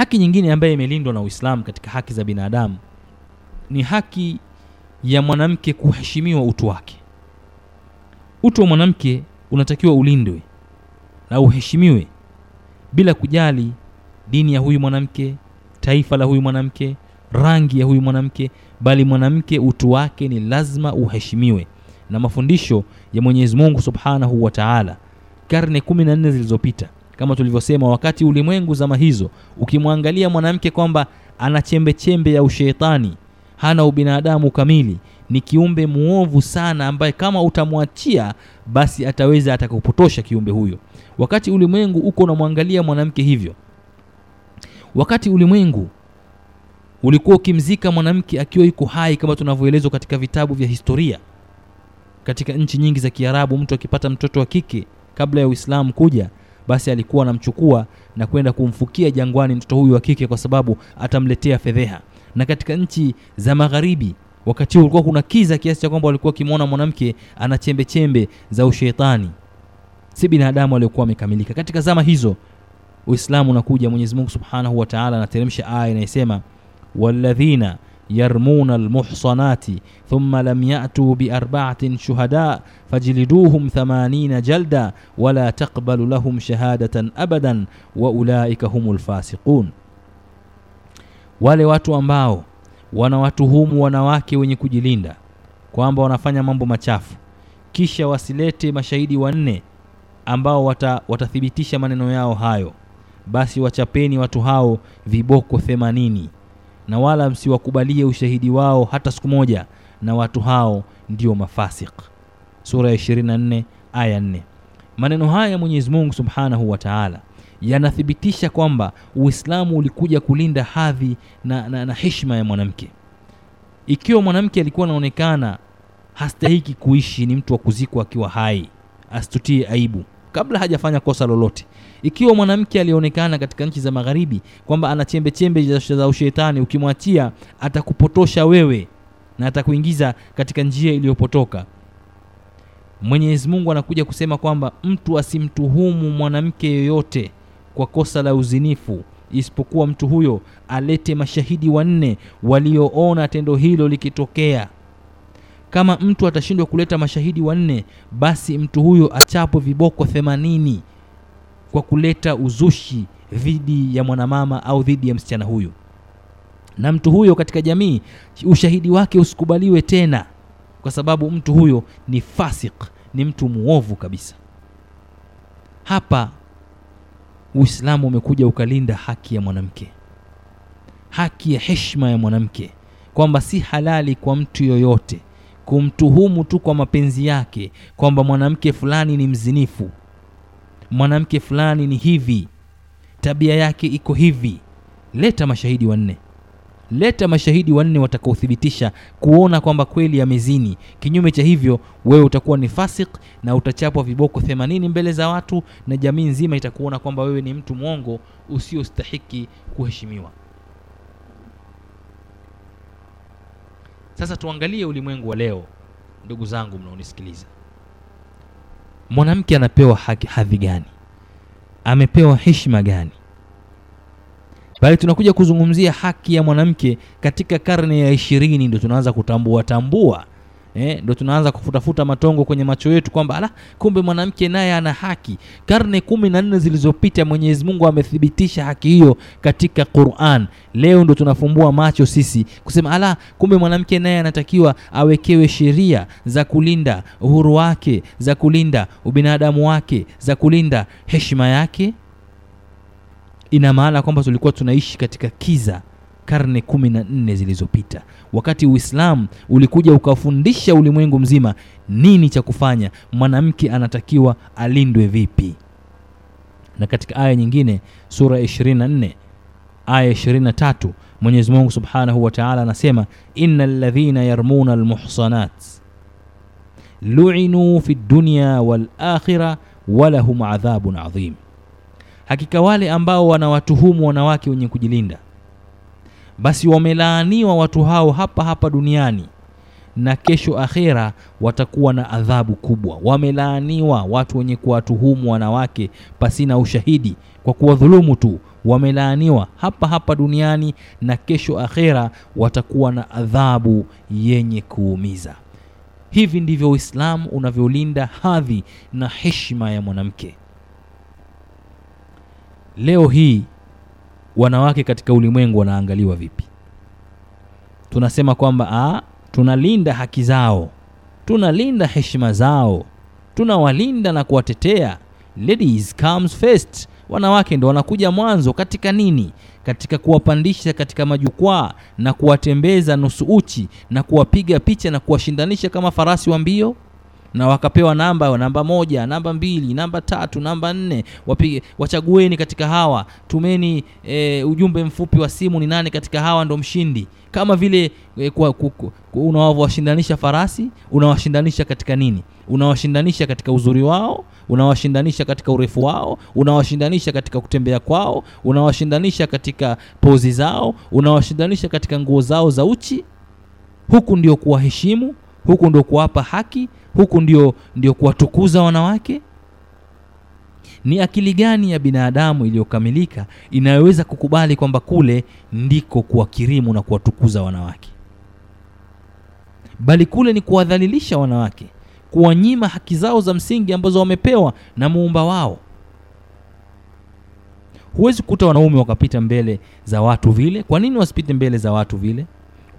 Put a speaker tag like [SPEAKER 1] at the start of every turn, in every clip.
[SPEAKER 1] haki nyingine ambayo imelindwa na uislamu katika haki za binadamu ni haki ya mwanamke kuheshimiwa utu wake. Utu wa mwanamke unatakiwa ulindwe na uheshimiwe bila kujali dini ya huyu mwanamke taifa la huyu mwanamke rangi ya huyu mwanamke bali mwanamke utu wake ni lazima uheshimiwe. Na mafundisho ya mwenyezi mungu subhanahu wa taala karne kumi na nne zilizopita kama tulivyosema wakati ulimwengu zama hizo ukimwangalia mwanamke kwamba ana chembe chembe ya usheitani hana ubinadamu kamili ni kiumbe muovu sana ambaye kama utamwachia basi ataweza atakupotosha kiumbe huyo. Wakati ulimwengu uko unamwangalia mwanamke hivyo wakati ulimwengu ulikuwa ukimzika mwanamke akiwa yuko hai kama tunavyoelezwa katika vitabu vya historia katika nchi nyingi za kiarabu mtu akipata mtoto wa kike kabla ya uislamu kuja basi alikuwa anamchukua na kwenda kumfukia jangwani mtoto huyu wa kike kwa sababu atamletea fedheha. Na katika nchi za magharibi wakati huo ulikuwa kuna kiza kiasi cha kwamba walikuwa wakimwona mwanamke ana chembe chembe za ushetani. Si binadamu aliyokuwa amekamilika. Katika zama hizo uislamu unakuja mwenyezi mungu subhanahu wa taala anateremsha aya inayesema walladhina yarmuna المحصنات thumma lam يأتوا بأربعة shuhada fajliduhum ثمانين jalda wala taqbalu لهم shahadatan abadan wa هم الفاسقون wale watu ambao wanawatuhumu wanawake wenye kujilinda kwamba wanafanya mambo machafu kisha wasilete mashahidi wanne ambao wata, watathibitisha maneno yao hayo basi wachapeni watu hao viboko themanini na wala msiwakubalie ushahidi wao hata siku moja na watu hao ndio mafasik sura ya 24 aya 4 maneno haya mwenyezi mungu subhanahu wa taala yanathibitisha kwamba uislamu ulikuja kulinda hadhi na, na, na heshima ya mwanamke. Ikiwa mwanamke alikuwa anaonekana hastahiki kuishi ni mtu wa kuzikwa akiwa hai asitutie aibu kabla hajafanya kosa lolote. Ikiwa mwanamke alionekana katika nchi za magharibi kwamba ana chembe chembe za- ushetani ukimwachia atakupotosha wewe na atakuingiza katika njia iliyopotoka. Mwenyezi mungu anakuja kusema kwamba mtu asimtuhumu mwanamke yoyote kwa kosa la uzinifu isipokuwa mtu huyo alete mashahidi wanne walioona tendo hilo likitokea kama mtu atashindwa kuleta mashahidi wanne basi mtu huyo achapwe viboko themanini kwa kuleta uzushi dhidi ya mwanamama au dhidi ya msichana huyu na mtu huyo katika jamii ushahidi wake usikubaliwe tena kwa sababu mtu huyo ni fasik ni mtu muovu kabisa. Hapa uislamu umekuja ukalinda haki ya mwanamke haki ya heshima ya mwanamke kwamba si halali kwa mtu yoyote kumtuhumu tu kwa mapenzi yake kwamba mwanamke fulani ni mzinifu. Mwanamke fulani ni hivi. Tabia yake iko hivi. Leta mashahidi wanne. Leta mashahidi wanne watakaothibitisha kuona kwamba kweli amezini. Kinyume cha hivyo wewe utakuwa ni fasik na utachapwa viboko 80 mbele za watu na jamii nzima itakuona kwamba wewe ni mtu mwongo usiostahiki kuheshimiwa sasa tuangalie ulimwengu wa leo ndugu zangu mnaonisikiliza. Mwanamke anapewa haki hadhi gani? Amepewa heshima gani? Bali tunakuja kuzungumzia haki ya mwanamke katika karne ya ishirini ndio tunaanza kutambua tambua eh, ndo tunaanza kufutafuta matongo kwenye macho yetu kwamba ala kumbe mwanamke naye ana haki. Karne kumi na nne zilizopita mwenyezi mungu amethibitisha haki hiyo katika quran. Leo ndo tunafumbua macho sisi kusema ala kumbe mwanamke naye anatakiwa awekewe sheria za kulinda uhuru wake za kulinda ubinadamu wake za kulinda heshima yake. Ina maana kwamba tulikuwa tunaishi katika kiza karne kumi na nne zilizopita. Wakati uislamu ulikuja ukafundisha ulimwengu mzima nini cha kufanya mwanamke anatakiwa alindwe vipi. Na katika aya nyingine sura ya 24 aya 23 mwenyezi mungu subhanahu wa taala anasema ina ladhina yarmuna almuhsanat luinuu fi dunya walakhira walahum adhabun adhim. Hakika wale ambao wanawatuhumu wanawake wenye kujilinda basi wamelaaniwa watu hao hapa hapa duniani. Na kesho akhera watakuwa na adhabu kubwa. Wamelaaniwa watu wenye kuwatuhumu wanawake pasina ushahidi kwa kuwadhulumu tu. Wamelaaniwa hapa hapa duniani na kesho akhera watakuwa na adhabu yenye kuumiza. Hivi ndivyo uislamu unavyolinda hadhi na heshima ya mwanamke. Leo hii wanawake katika ulimwengu wanaangaliwa vipi? Tunasema kwamba ah, tunalinda haki zao tunalinda heshima zao tunawalinda na kuwatetea. Ladies comes first. Wanawake ndo wanakuja mwanzo katika nini? Katika kuwapandisha katika majukwaa na kuwatembeza nusu uchi na kuwapiga picha na kuwashindanisha kama farasi wa mbio na wakapewa namba namba moja namba mbili namba tatu namba nne. Wapige wachagueni katika hawa. Tumeni e, ujumbe mfupi wa simu ni nani katika hawa ndo mshindi. Kama vile e, unawashindanisha farasi unawashindanisha katika nini? Unawashindanisha katika uzuri wao unawashindanisha katika urefu wao unawashindanisha katika kutembea kwao unawashindanisha katika pozi zao unawashindanisha katika nguo zao za uchi. Huku ndio kuwaheshimu huku ndio kuwapa haki huku ndio ndio kuwatukuza wanawake? Ni akili gani ya binadamu iliyokamilika inayoweza kukubali kwamba kule ndiko kuwakirimu na kuwatukuza wanawake? Bali kule ni kuwadhalilisha wanawake kuwanyima haki zao za msingi ambazo wamepewa na muumba wao. Huwezi kukuta wanaume wakapita mbele za watu vile. Kwa nini wasipite mbele za watu vile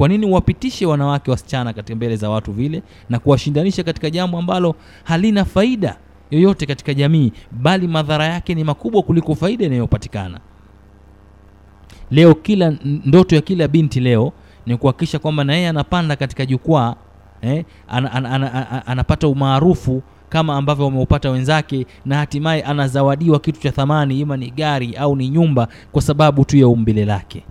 [SPEAKER 1] kwa nini wapitishe wanawake wasichana katika mbele za watu vile na kuwashindanisha katika jambo ambalo halina faida yoyote katika jamii bali madhara yake ni makubwa kuliko faida inayopatikana? Leo kila ndoto ya kila binti leo ni kuhakikisha kwamba na yeye anapanda katika jukwaa eh, an, an, an, an, anapata umaarufu kama ambavyo wameupata wenzake na hatimaye anazawadiwa kitu cha thamani ima ni gari au ni nyumba kwa sababu tu ya umbile lake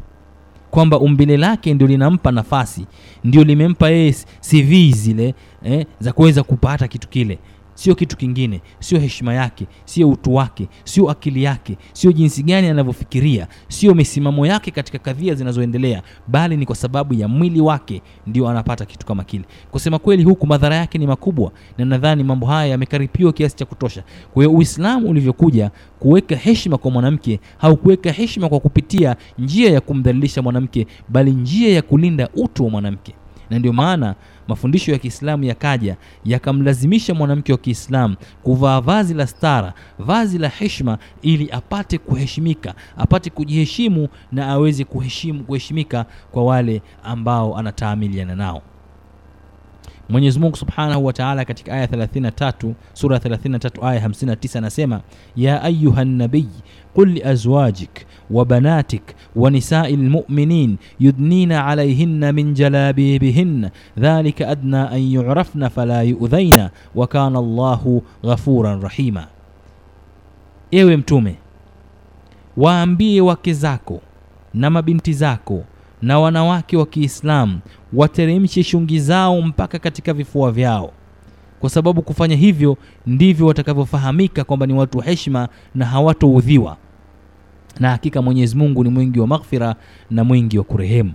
[SPEAKER 1] kwamba umbile lake ndio linampa nafasi ndio limempa yeye cv zile eh, za kuweza kupata kitu kile sio kitu kingine sio heshima yake sio utu wake sio akili yake sio jinsi gani anavyofikiria sio misimamo yake katika kadhia zinazoendelea bali ni kwa sababu ya mwili wake ndio anapata kitu kama kile. Kusema kweli huku madhara yake ni makubwa na nadhani mambo haya yamekaripiwa kiasi cha kutosha. Kwa hiyo uislamu ulivyokuja kuweka heshima kwa mwanamke haukuweka heshima kwa kupitia njia ya kumdhalilisha mwanamke bali njia ya kulinda utu wa mwanamke na ndio maana mafundisho ya Kiislamu yakaja yakamlazimisha mwanamke wa Kiislamu kuvaa vazi la stara, vazi la heshima, ili apate kuheshimika, apate kujiheshimu na aweze kuheshimu, kuheshimika kwa wale ambao anataamiliana nao. Mwenyezi Mungu Subhanahu wa Ta'ala katika aya 33 sura 33 aya 59 anasema ya ayuha nabiy qul liazwajik wa banatik wa nisai lmuminin yudnina alayhinna min jalabibihinna dhalika adna an yu'rafna fala yu'dhaina wa kana Allahu ghafuran rahima. Ewe Mtume, waambie wake zako na mabinti zako na wanawake wa Kiislamu wateremshe shungi zao mpaka katika vifua vyao, kwa sababu kufanya hivyo ndivyo watakavyofahamika kwamba ni watu wa heshima na hawatoudhiwa, na hakika Mwenyezi Mungu ni mwingi wa maghfira na mwingi wa kurehemu.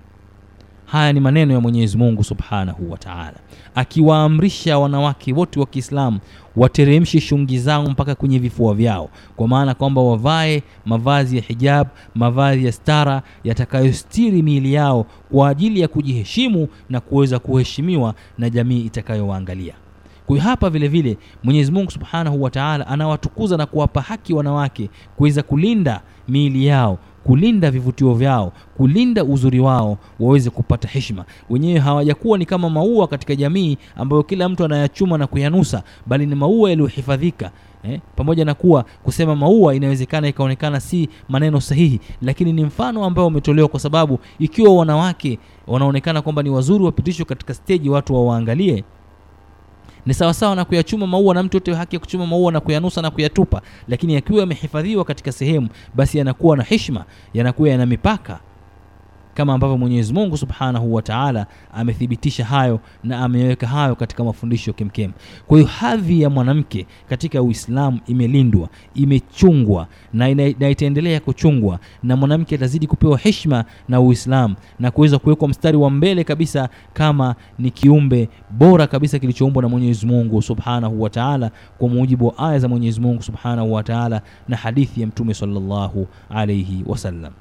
[SPEAKER 1] Haya ni maneno ya Mwenyezi Mungu Subhanahu wa Ta'ala, akiwaamrisha wanawake wote wa Kiislamu wateremshe shungi zao mpaka kwenye vifua vyao, kwa maana kwamba wavae mavazi ya hijab, mavazi ya stara yatakayostiri miili yao kwa ajili ya kujiheshimu na kuweza kuheshimiwa na jamii itakayowaangalia. Kwa hapa vile vile Mwenyezi Mungu Subhanahu wa Ta'ala anawatukuza na kuwapa haki wanawake kuweza kulinda miili yao kulinda vivutio vyao, kulinda uzuri wao, waweze kupata heshima. Wenyewe hawajakuwa ni kama maua katika jamii ambayo kila mtu anayachuma na kuyanusa, bali ni maua yaliyohifadhika. Eh, pamoja na kuwa kusema maua inawezekana ikaonekana si maneno sahihi, lakini ni mfano ambao umetolewa, kwa sababu ikiwa wanawake wanaonekana kwamba ni wazuri, wapitishwe katika steji, watu wawaangalie ni sawasawa na kuyachuma maua, na mtu yote haki ya kuchuma maua na kuyanusa na kuyatupa, lakini yakiwa yamehifadhiwa katika sehemu, basi yanakuwa na heshima, yanakuwa yana mipaka. Kama ambavyo Mwenyezi Mungu Subhanahu wa Ta'ala amethibitisha hayo na ameweka hayo katika mafundisho kemkem. Kwa hiyo hadhi ya mwanamke katika Uislamu imelindwa, imechungwa na, ina, na itaendelea kuchungwa, na mwanamke atazidi kupewa heshima na Uislamu na kuweza kuwekwa mstari wa mbele kabisa kama ni kiumbe bora kabisa kilichoumbwa na Mwenyezi Mungu Subhanahu wa Ta'ala kwa mujibu wa aya za Mwenyezi Mungu Subhanahu wa Ta'ala na hadithi ya Mtume sallallahu alayhi wasallam.